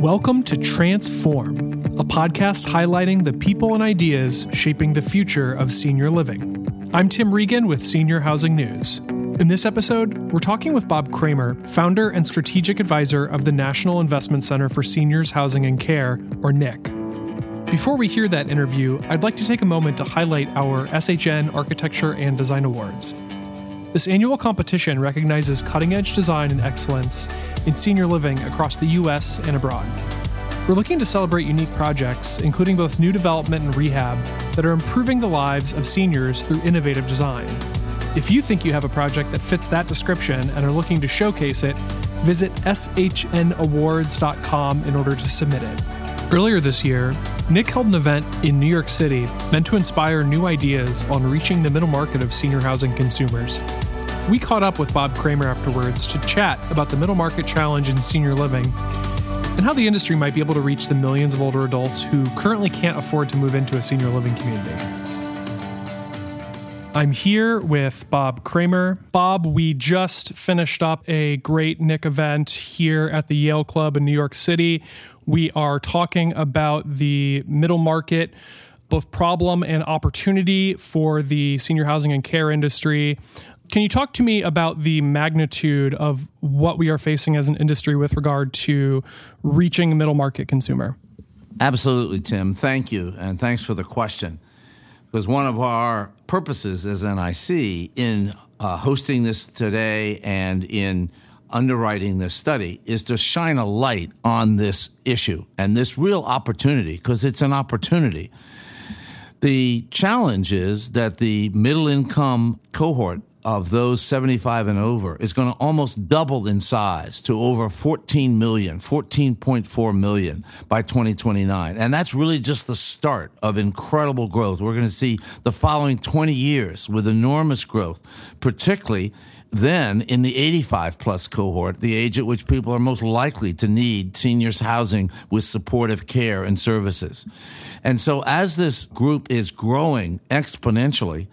Welcome to Transform, a podcast highlighting the people and ideas shaping the future of senior living. I'm Tim Regan with Senior Housing News. In this episode, we're talking with Bob Kramer, founder and strategic advisor of the National Investment Center for Seniors Housing and Care, or NIC. Before we hear that interview, I'd like to take a moment to highlight our SHN Architecture and Design Awards. This annual competition recognizes cutting edge design and excellence in senior living across the U.S. and abroad. We're looking to celebrate unique projects, including both new development and rehab, that are improving the lives of seniors through innovative design. If you think you have a project that fits that description and are looking to showcase it, visit shnawards.com in order to submit it. Earlier this year, NIC held an event in New York City meant to inspire new ideas on reaching the middle market of senior housing consumers. We caught up with Bob Kramer afterwards to chat about the middle market challenge in senior living and how the industry might be able to reach the millions of older adults who currently can't afford to move into a senior living community. I'm here with Bob Kramer. Bob, we just finished up a great NIC event here at the Yale Club in New York City. We are talking about the middle market both problem and opportunity for the senior housing and care industry. Can you talk to me about the magnitude of what we are facing as an industry with regard to reaching middle market consumer? Absolutely, Tim. Thank you. And thanks for the question. Because one of our purposes as NIC in uh, hosting this today and in underwriting this study is to shine a light on this issue and this real opportunity, because it's an opportunity. The challenge is that the middle income cohort of those 75 and over is going to almost double in size to over 14 million, 14.4 million by 2029. And that's really just the start of incredible growth. We're going to see the following 20 years with enormous growth, particularly then in the 85 plus cohort, the age at which people are most likely to need seniors housing with supportive care and services. And so as this group is growing exponentially,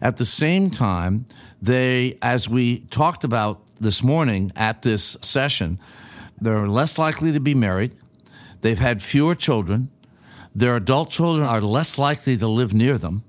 at the same time, they, as we talked about this morning at this session, they're less likely to be married. They've had fewer children. Their adult children are less likely to live near them.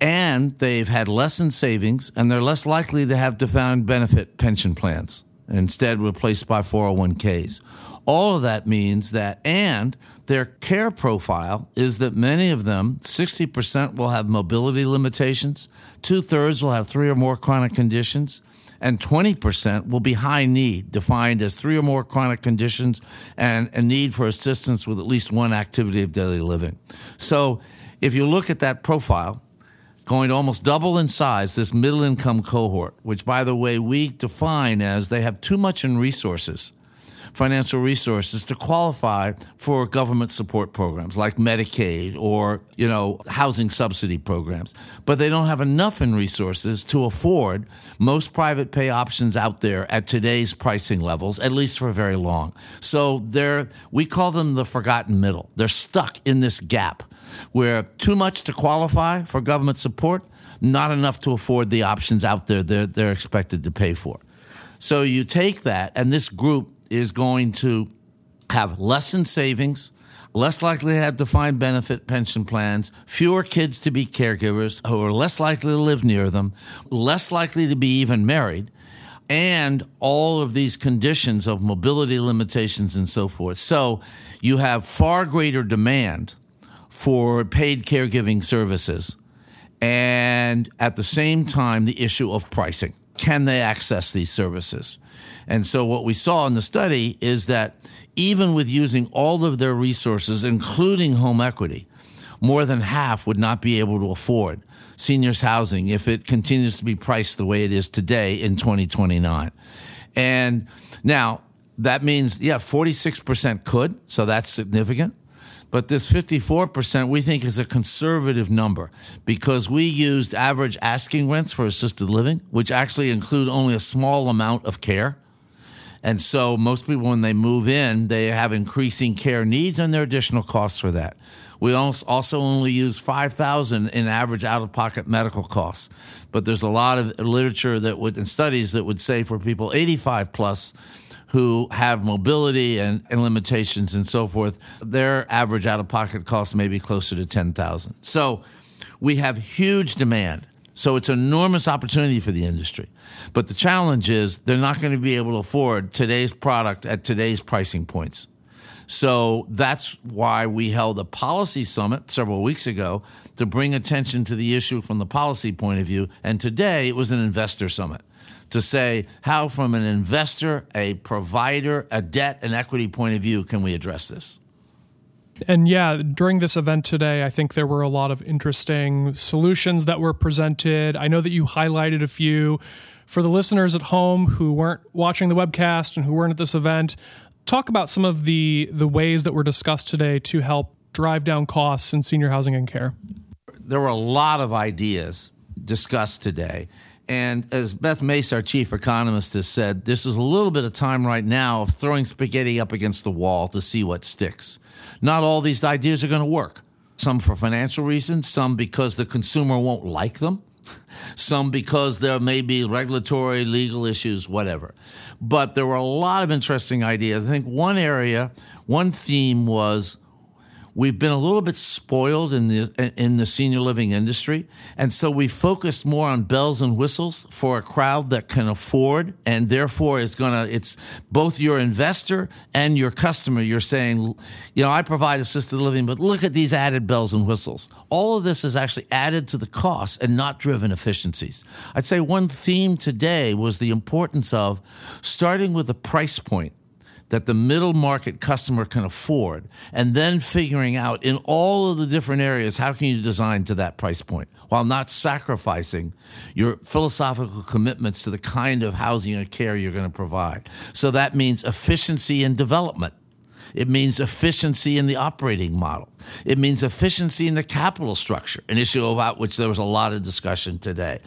And they've had less in savings, and they're less likely to have defined benefit pension plans, instead replaced by 401ks. All of that means that, and their care profile is that many of them, 60% will have mobility limitations, two thirds will have three or more chronic conditions, and 20% will be high need, defined as three or more chronic conditions and a need for assistance with at least one activity of daily living. So if you look at that profile, going to almost double in size, this middle income cohort, which by the way, we define as they have too much in resources financial resources to qualify for government support programs like Medicaid or, you know, housing subsidy programs. But they don't have enough in resources to afford most private pay options out there at today's pricing levels, at least for very long. So they're, we call them the forgotten middle. They're stuck in this gap where too much to qualify for government support, not enough to afford the options out there they're, they're expected to pay for. So you take that, and this group is going to have less in savings, less likely to have defined benefit pension plans, fewer kids to be caregivers who are less likely to live near them, less likely to be even married, and all of these conditions of mobility limitations and so forth. So you have far greater demand for paid caregiving services. And at the same time, the issue of pricing. Can they access these services? And so what we saw in the study is that even with using all of their resources, including home equity, more than half would not be able to afford seniors housing if it continues to be priced the way it is today in 2029. And now that means, yeah, 46% could, so that's significant. But this 54% we think is a conservative number because we used average asking rents for assisted living, which actually include only a small amount of care. And so most people, when they move in, they have increasing care needs and there are additional costs for that. We also only use 5000 in average out of pocket medical costs. But there's a lot of literature that would, and studies that would say for people 85 plus, who have mobility and, and, limitations and so forth, their average out of pocket cost may be closer to 10,000. So we have huge demand. So it's enormous opportunity for the industry. But the challenge is they're not going to be able to afford today's product at today's pricing points. So that's why we held a policy summit several weeks ago to bring attention to the issue from the policy point of view. And today it was an investor summit to say how, from an investor, a provider, a debt and equity point of view, can we address this? And yeah, during this event today, I think there were a lot of interesting solutions that were presented. I know that you highlighted a few. For the listeners at home who weren't watching the webcast and who weren't at this event, talk about some of the the ways that were discussed today to help drive down costs in senior housing and care. There were a lot of ideas discussed today. And as Beth Mace, our chief economist, has said, this is a little bit of time right now of throwing spaghetti up against the wall to see what sticks. Not all these ideas are going to work. Some for financial reasons, some because the consumer won't like them, some because there may be regulatory, legal issues, whatever. But there were a lot of interesting ideas. I think one area, one theme was we've been a little bit spoiled in the in the senior living industry, and so we focused more on bells and whistles for a crowd that can afford, and therefore is gonna. It's both your investor and your customer. You're saying, you know, I provide assisted living, but look at these added bells and whistles. All of this is actually added to the cost and not driven efficiencies. I'd say one theme today was the importance of starting with a price point that the middle market customer can afford and then figuring out in all of the different areas how can you design to that price point while not sacrificing your philosophical commitments to the kind of housing and care you're going to provide so that means efficiency in development it means efficiency in the operating model. It means efficiency in the capital structure, an issue about which there was a lot of discussion today.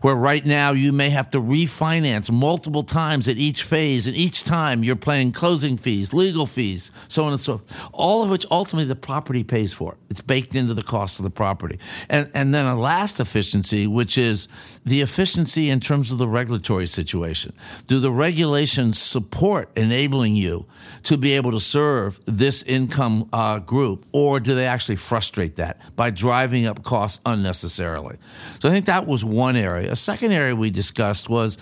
Where right now you may have to refinance multiple times at each phase, and each time you're paying closing fees, legal fees, so on and so forth. All of which ultimately the property pays for. It's baked into the cost of the property. And, and then a last efficiency, which is the efficiency in terms of the regulatory situation. Do the regulations support enabling you to be able to serve this income uh, group, or do they actually frustrate that by driving up costs unnecessarily? So I think that was one area. A second area we discussed was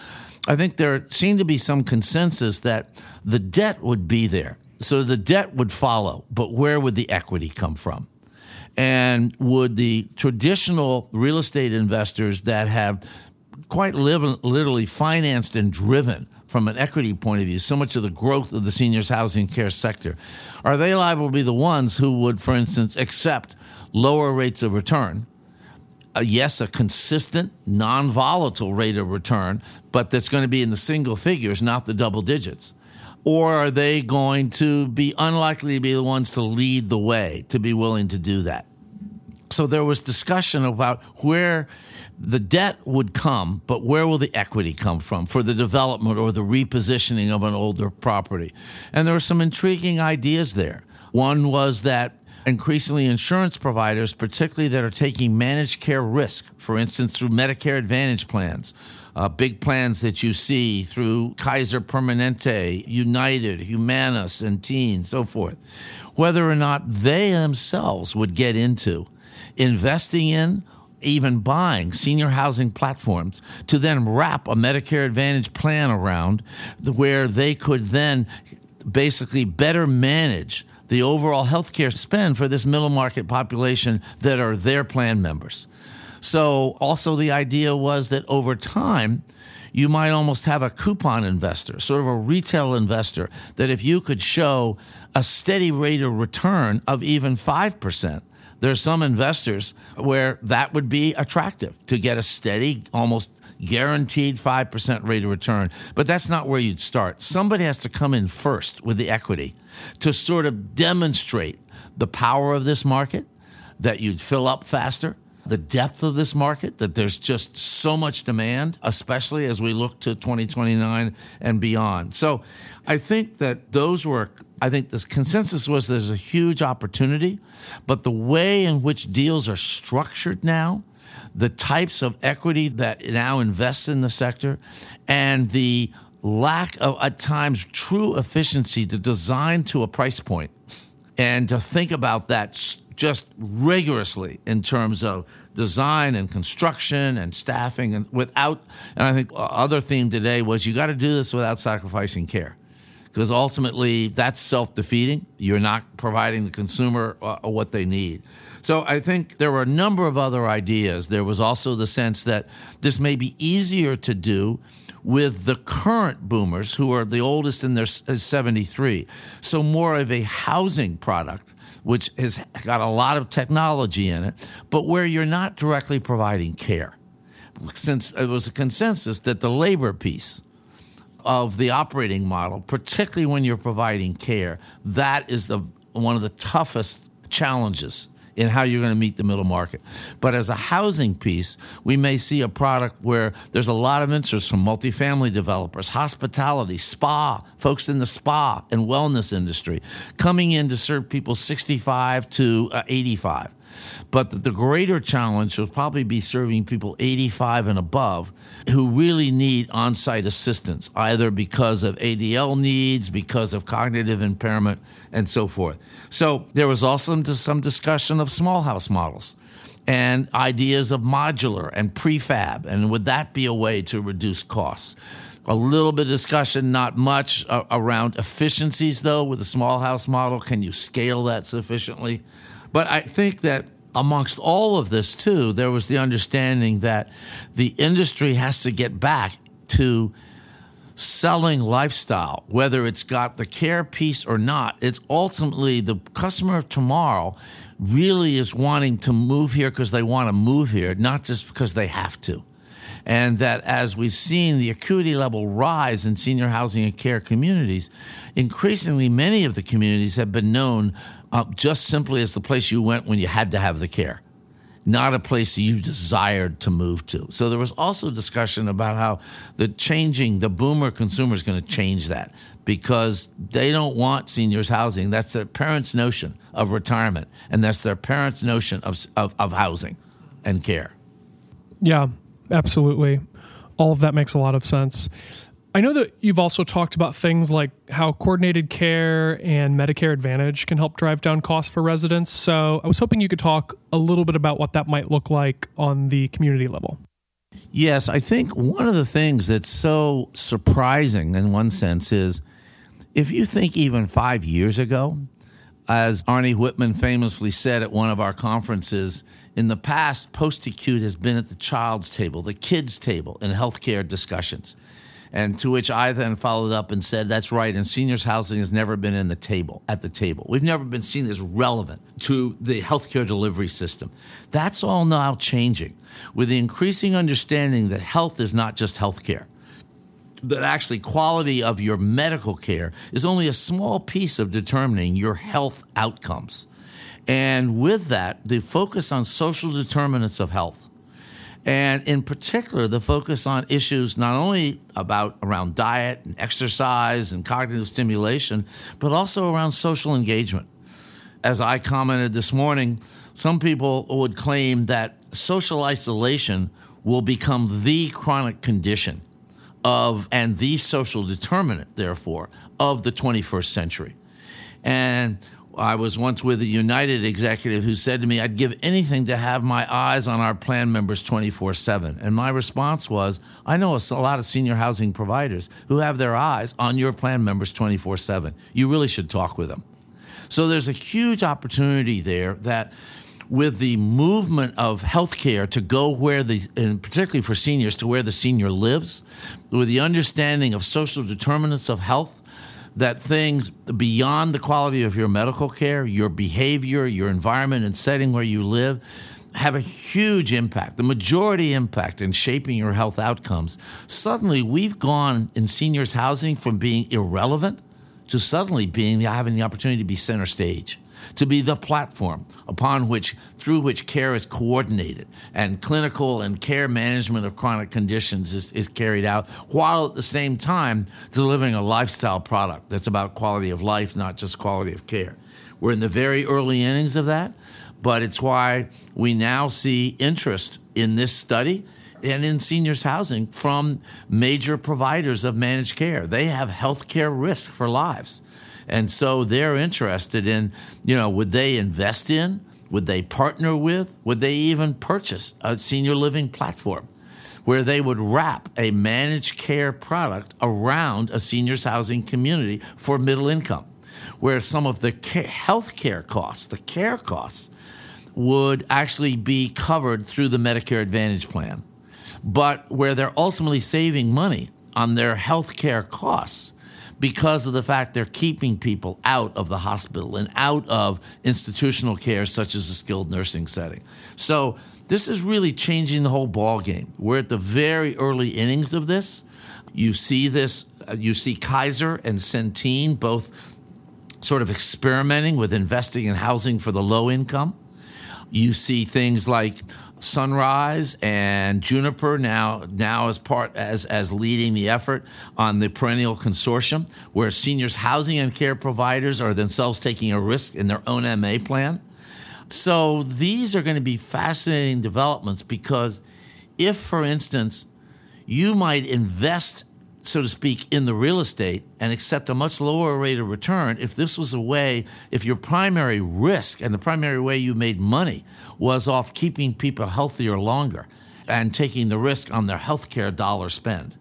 I think there seemed to be some consensus that the debt would be there. So the debt would follow, but where would the equity come from? And would the traditional real estate investors that have quite literally financed and driven from an equity point of view, so much of the growth of the seniors housing care sector, are they liable to be the ones who would, for instance, accept lower rates of return? Yes, a consistent, non volatile rate of return, but that's going to be in the single figures, not the double digits. Or are they going to be unlikely to be the ones to lead the way, to be willing to do that? So there was discussion about where the debt would come, but where will the equity come from for the development or the repositioning of an older property? And there were some intriguing ideas there. One was that increasingly insurance providers, particularly that are taking managed care risk, for instance, through Medicare Advantage plans, uh, big plans that you see through Kaiser Permanente, United, Humana, Centene, so forth, whether or not they themselves would get into investing in even buying senior housing platforms to then wrap a Medicare Advantage plan around where they could then basically better manage the overall healthcare spend for this middle market population that are their plan members. So, also, the idea was that over time, you might almost have a coupon investor, sort of a retail investor, that if you could show a steady rate of return of even 5%, there's some investors where that would be attractive to get a steady, almost guaranteed 5% rate of return. But that's not where you'd start. Somebody has to come in first with the equity to sort of demonstrate the power of this market, that you'd fill up faster, the depth of this market, that there's just so much demand, especially as we look to 2029 and beyond. So I think that those were, I think the consensus was there's a huge opportunity, but the way in which deals are structured now, the types of equity that now invests in the sector, and the lack of, at times, true efficiency to design to a price point and to think about that just rigorously in terms of design and construction and staffing and without and I think uh, other theme today was you got to do this without sacrificing care because ultimately that's self-defeating. You're not providing the consumer uh, what they need. So I think there were a number of other ideas. There was also the sense that this may be easier to do with the current boomers who are the oldest in their 73 so more of a housing product which has got a lot of technology in it, but where you're not directly providing care. Since it was a consensus that the labor piece of the operating model, particularly when you're providing care, that is the one of the toughest challenges in how you're going to meet the middle market. But as a housing piece, we may see a product where there's a lot of interest from multifamily developers, hospitality, spa, folks in the spa and wellness industry coming in to serve people 65 to uh, 85. But the greater challenge will probably be serving people 85 and above who really need on site assistance, either because of ADL needs, because of cognitive impairment, and so forth. So there was also some discussion of small house models and ideas of modular and prefab, and would that be a way to reduce costs? A little bit of discussion, not much, around efficiencies, though, with the small house model. Can you scale that sufficiently? But I think that amongst all of this, too, there was the understanding that the industry has to get back to selling lifestyle, whether it's got the care piece or not. It's ultimately the customer of tomorrow really is wanting to move here because they want to move here, not just because they have to. And that as we've seen the acuity level rise in senior housing and care communities, increasingly many of the communities have been known uh, just simply as the place you went when you had to have the care, not a place you desired to move to. So there was also discussion about how the changing, the boomer consumer is going to change that because they don't want seniors housing. That's their parents' notion of retirement, and that's their parents' notion of, of, of housing and care. Yeah, absolutely. All of that makes a lot of sense. I know that you've also talked about things like how coordinated care and Medicare Advantage can help drive down costs for residents. So I was hoping you could talk a little bit about what that might look like on the community level. Yes, I think one of the things that's so surprising in one sense is if you think even five years ago, as Arnie Whitman famously said at one of our conferences, in the past, post acute has been at the child's table, the kids' table in healthcare discussions. And to which I then followed up and said, that's right. And seniors housing has never been in the table, at the table. We've never been seen as relevant to the healthcare delivery system. That's all now changing with the increasing understanding that health is not just healthcare. That actually quality of your medical care is only a small piece of determining your health outcomes. And with that, the focus on social determinants of health and in particular the focus on issues not only about around diet and exercise and cognitive stimulation but also around social engagement. As i commented this morning some people would claim that social isolation will become the chronic condition of and the social determinant therefore of the 21st century. And I was once with a United executive who said to me, I'd give anything to have my eyes on our plan members 24 7. And my response was, I know a lot of senior housing providers who have their eyes on your plan members 24 7. You really should talk with them. So there's a huge opportunity there that with the movement of healthcare to go where the, and particularly for seniors, to where the senior lives, with the understanding of social determinants of health, that things beyond the quality of your medical care, your behavior, your environment and setting where you live, have a huge impact, the majority impact in shaping your health outcomes. Suddenly, we've gone in seniors housing from being irrelevant to suddenly being having the opportunity to be center stage. To be the platform upon which, through which care is coordinated and clinical and care management of chronic conditions is, is carried out, while at the same time delivering a lifestyle product that's about quality of life, not just quality of care. We're in the very early innings of that, but it's why we now see interest in this study and in seniors housing from major providers of managed care. They have health care risk for lives. And so they're interested in, you know, would they invest in, would they partner with, would they even purchase a senior living platform where they would wrap a managed care product around a seniors housing community for middle income, where some of the health care costs, the care costs, would actually be covered through the Medicare Advantage plan but where they're ultimately saving money on their health care costs because of the fact they're keeping people out of the hospital and out of institutional care, such as a skilled nursing setting. So this is really changing the whole ball game. We're at the very early innings of this. You see this. Uh, you see Kaiser and Centene both sort of experimenting with investing in housing for the low income. You see things like Sunrise and Juniper now now as part as as leading the effort on the perennial consortium, where seniors housing and care providers are themselves taking a risk in their own MA plan. So these are going to be fascinating developments because if, for instance, you might invest so to speak, in the real estate and accept a much lower rate of return if this was a way, if your primary risk and the primary way you made money was off keeping people healthier longer and taking the risk on their healthcare dollar spend.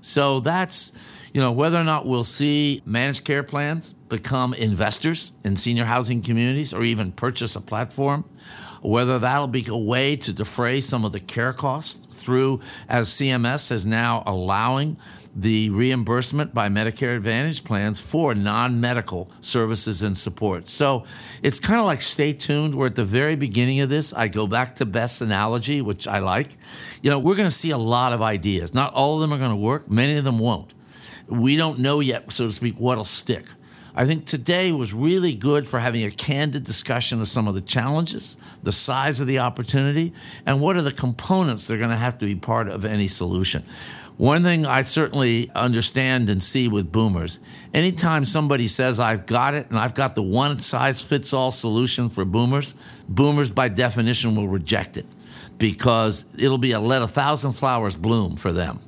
So that's, you know, whether or not we'll see managed care plans become investors in senior housing communities or even purchase a platform, whether that'll be a way to defray some of the care costs through, as CMS is now allowing the reimbursement by Medicare Advantage plans for non medical services and support. So it's kind of like stay tuned. We're at the very beginning of this. I go back to Beth's analogy, which I like. You know, we're going to see a lot of ideas. Not all of them are going to work, many of them won't. We don't know yet, so to speak, what'll stick. I think today was really good for having a candid discussion of some of the challenges, the size of the opportunity, and what are the components that are going to have to be part of any solution. One thing I certainly understand and see with boomers anytime somebody says, I've got it and I've got the one size fits all solution for boomers, boomers by definition will reject it because it'll be a let a thousand flowers bloom for them.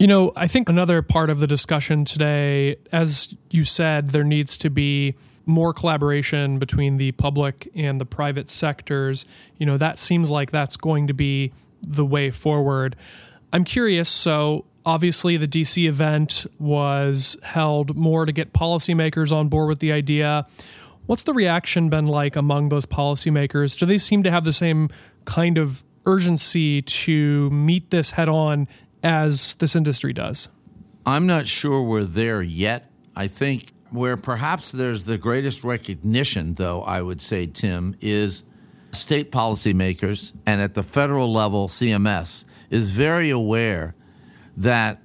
You know, I think another part of the discussion today, as you said, there needs to be more collaboration between the public and the private sectors. You know, that seems like that's going to be the way forward. I'm curious. So, obviously, the DC event was held more to get policymakers on board with the idea. What's the reaction been like among those policymakers? Do they seem to have the same kind of urgency to meet this head on as this industry does? I'm not sure we're there yet. I think where perhaps there's the greatest recognition, though, I would say, Tim, is state policymakers and at the federal level, CMS is very aware that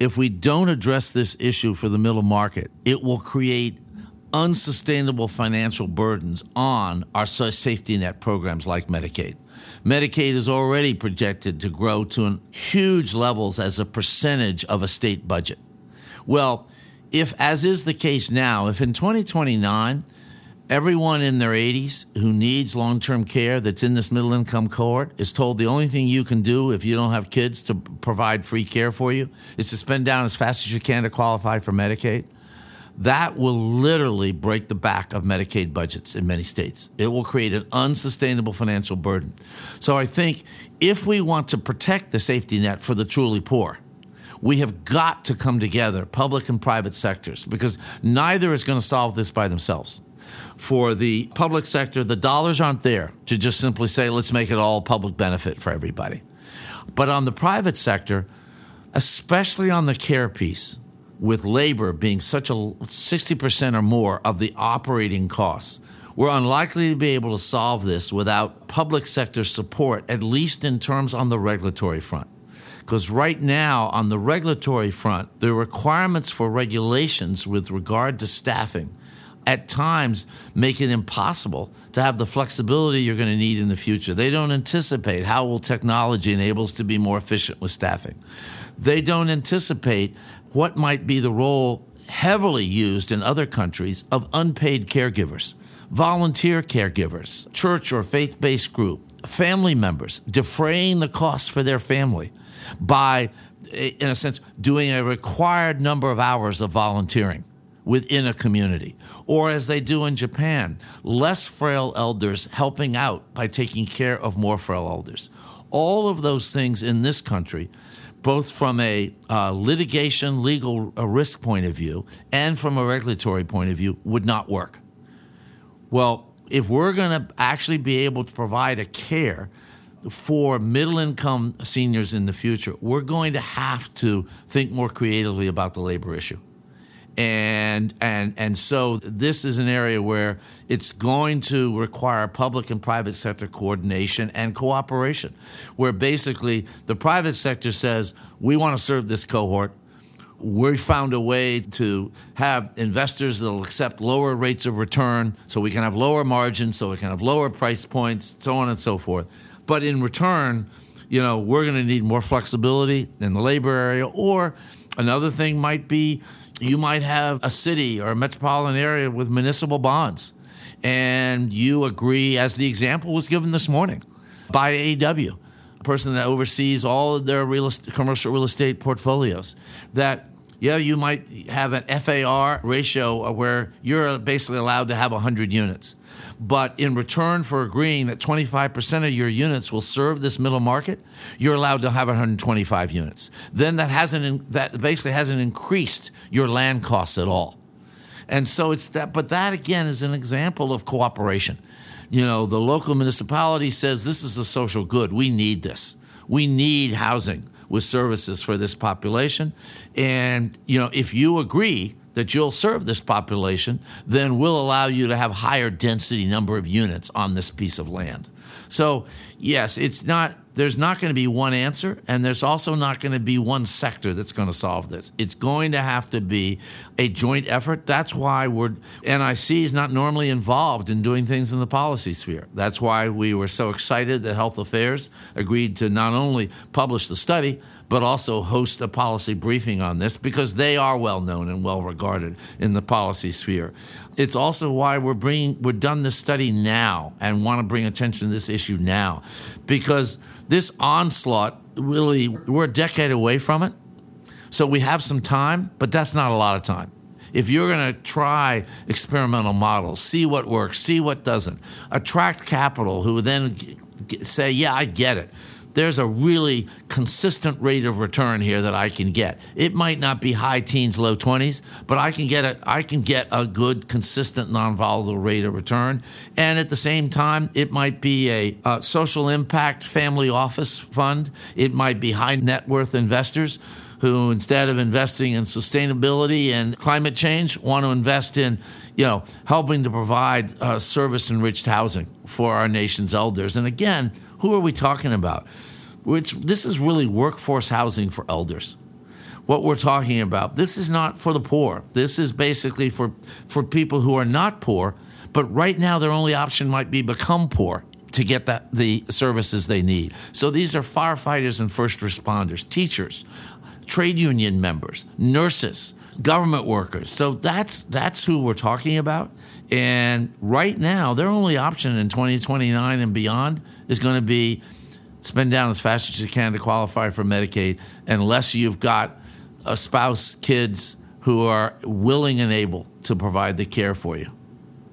if we don't address this issue for the middle market, it will create unsustainable financial burdens on our safety net programs like Medicaid. Medicaid is already projected to grow to huge levels as a percentage of a state budget. Well, if, as is the case now, if in 2029 everyone in their 80s who needs long term care that's in this middle income cohort is told the only thing you can do if you don't have kids to provide free care for you is to spend down as fast as you can to qualify for Medicaid. That will literally break the back of Medicaid budgets in many states. It will create an unsustainable financial burden. So I think if we want to protect the safety net for the truly poor, we have got to come together, public and private sectors, because neither is going to solve this by themselves for the public sector, the dollars aren't there to just simply say, let's make it all public benefit for everybody. But on the private sector, especially on the care piece, with labor being such a 60% or more of the operating costs, we're unlikely to be able to solve this without public sector support, at least in terms on the regulatory front. Because right now, on the regulatory front, the requirements for regulations with regard to staffing at times make it impossible to have the flexibility you're going to need in the future. They don't anticipate how will technology enable us to be more efficient with staffing. They don't anticipate what might be the role heavily used in other countries of unpaid caregivers, volunteer caregivers, church or faith based group, family members defraying the costs for their family by, in a sense, doing a required number of hours of volunteering within a community. Or as they do in Japan, less frail elders helping out by taking care of more frail elders. All of those things in this country, both from a uh, litigation, legal uh, risk point of view, and from a regulatory point of view, would not work. Well, if we're going to actually be able to provide a care for middle income seniors in the future, we're going to have to think more creatively about the labor issue and and and so this is an area where it's going to require public and private sector coordination and cooperation where basically the private sector says we want to serve this cohort. We found a way to have investors that'll accept lower rates of return so we can have lower margins so we can have lower price points so on and so forth. But in return you know we're going to need more flexibility in the labor area or another thing might be you might have a city or a metropolitan area with municipal bonds, and you agree, as the example was given this morning by AEW, a person that oversees all of their real estate, commercial real estate portfolios, that yeah, you might have an FAR ratio where you're basically allowed to have 100 units. But in return for agreeing that 25% of your units will serve this middle market, you're allowed to have 125 units. Then that hasn't that basically hasn't increased your land costs at all. And so it's that but that again is an example of cooperation. You know, the local municipality says this is a social good. We need this. We need housing with services for this population. And you know, if you agree that you'll serve this population, then we'll allow you to have higher density number of units on this piece of land. So, yes, it's not there's not going to be one answer, and there's also not going to be one sector that's going to solve this. It's going to have to be a joint effort. That's why we're NIC is not normally involved in doing things in the policy sphere. That's why we were so excited that Health Affairs agreed to not only publish the study, but also host a policy briefing on this because they are well known and well regarded in the policy sphere. It's also why we're bringing we're done this study now and want to bring attention to this issue now because this onslaught really we're a decade away from it. So we have some time, but that's not a lot of time if you're going to try experimental models, see what works, see what doesn't, attract capital who then say, yeah, I get it there's a really consistent rate of return here that I can get. It might not be high teens, low 20s, but I can get a I can get a good consistent non-volatile rate of return. And at the same time, it might be a, a social impact family office fund. It might be high net worth investors who instead of investing in sustainability and climate change want to invest in you know helping to provide uh, service enriched housing for our nation's elders and again who are we talking about? Which this is really workforce housing for elders. What we're talking about. This is not for the poor. This is basically for for people who are not poor, but right now their only option might be become poor to get that the services they need. So these are firefighters and first responders, teachers, trade union members, nurses, government workers. So that's that's who we're talking about. And right now, their only option in 2029 and beyond is going to be spend down as fast as you can to qualify for Medicaid, unless you've got a spouse, kids who are willing and able to provide the care for you.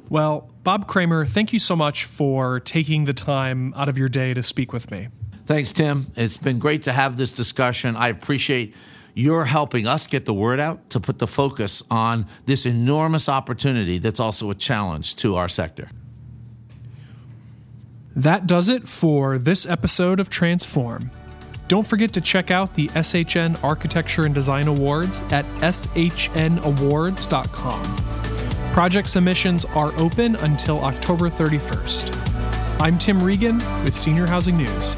Well, Bob Kramer, thank you so much for taking the time out of your day to speak with me. Thanks, Tim. It's been great to have this discussion. I appreciate you're helping us get the word out to put the focus on this enormous opportunity that's also a challenge to our sector. That does it for this episode of Transform. Don't forget to check out the SHN Architecture and Design Awards at shnawards.com. Project submissions are open until October 31st. I'm Tim Regan with Senior Housing News.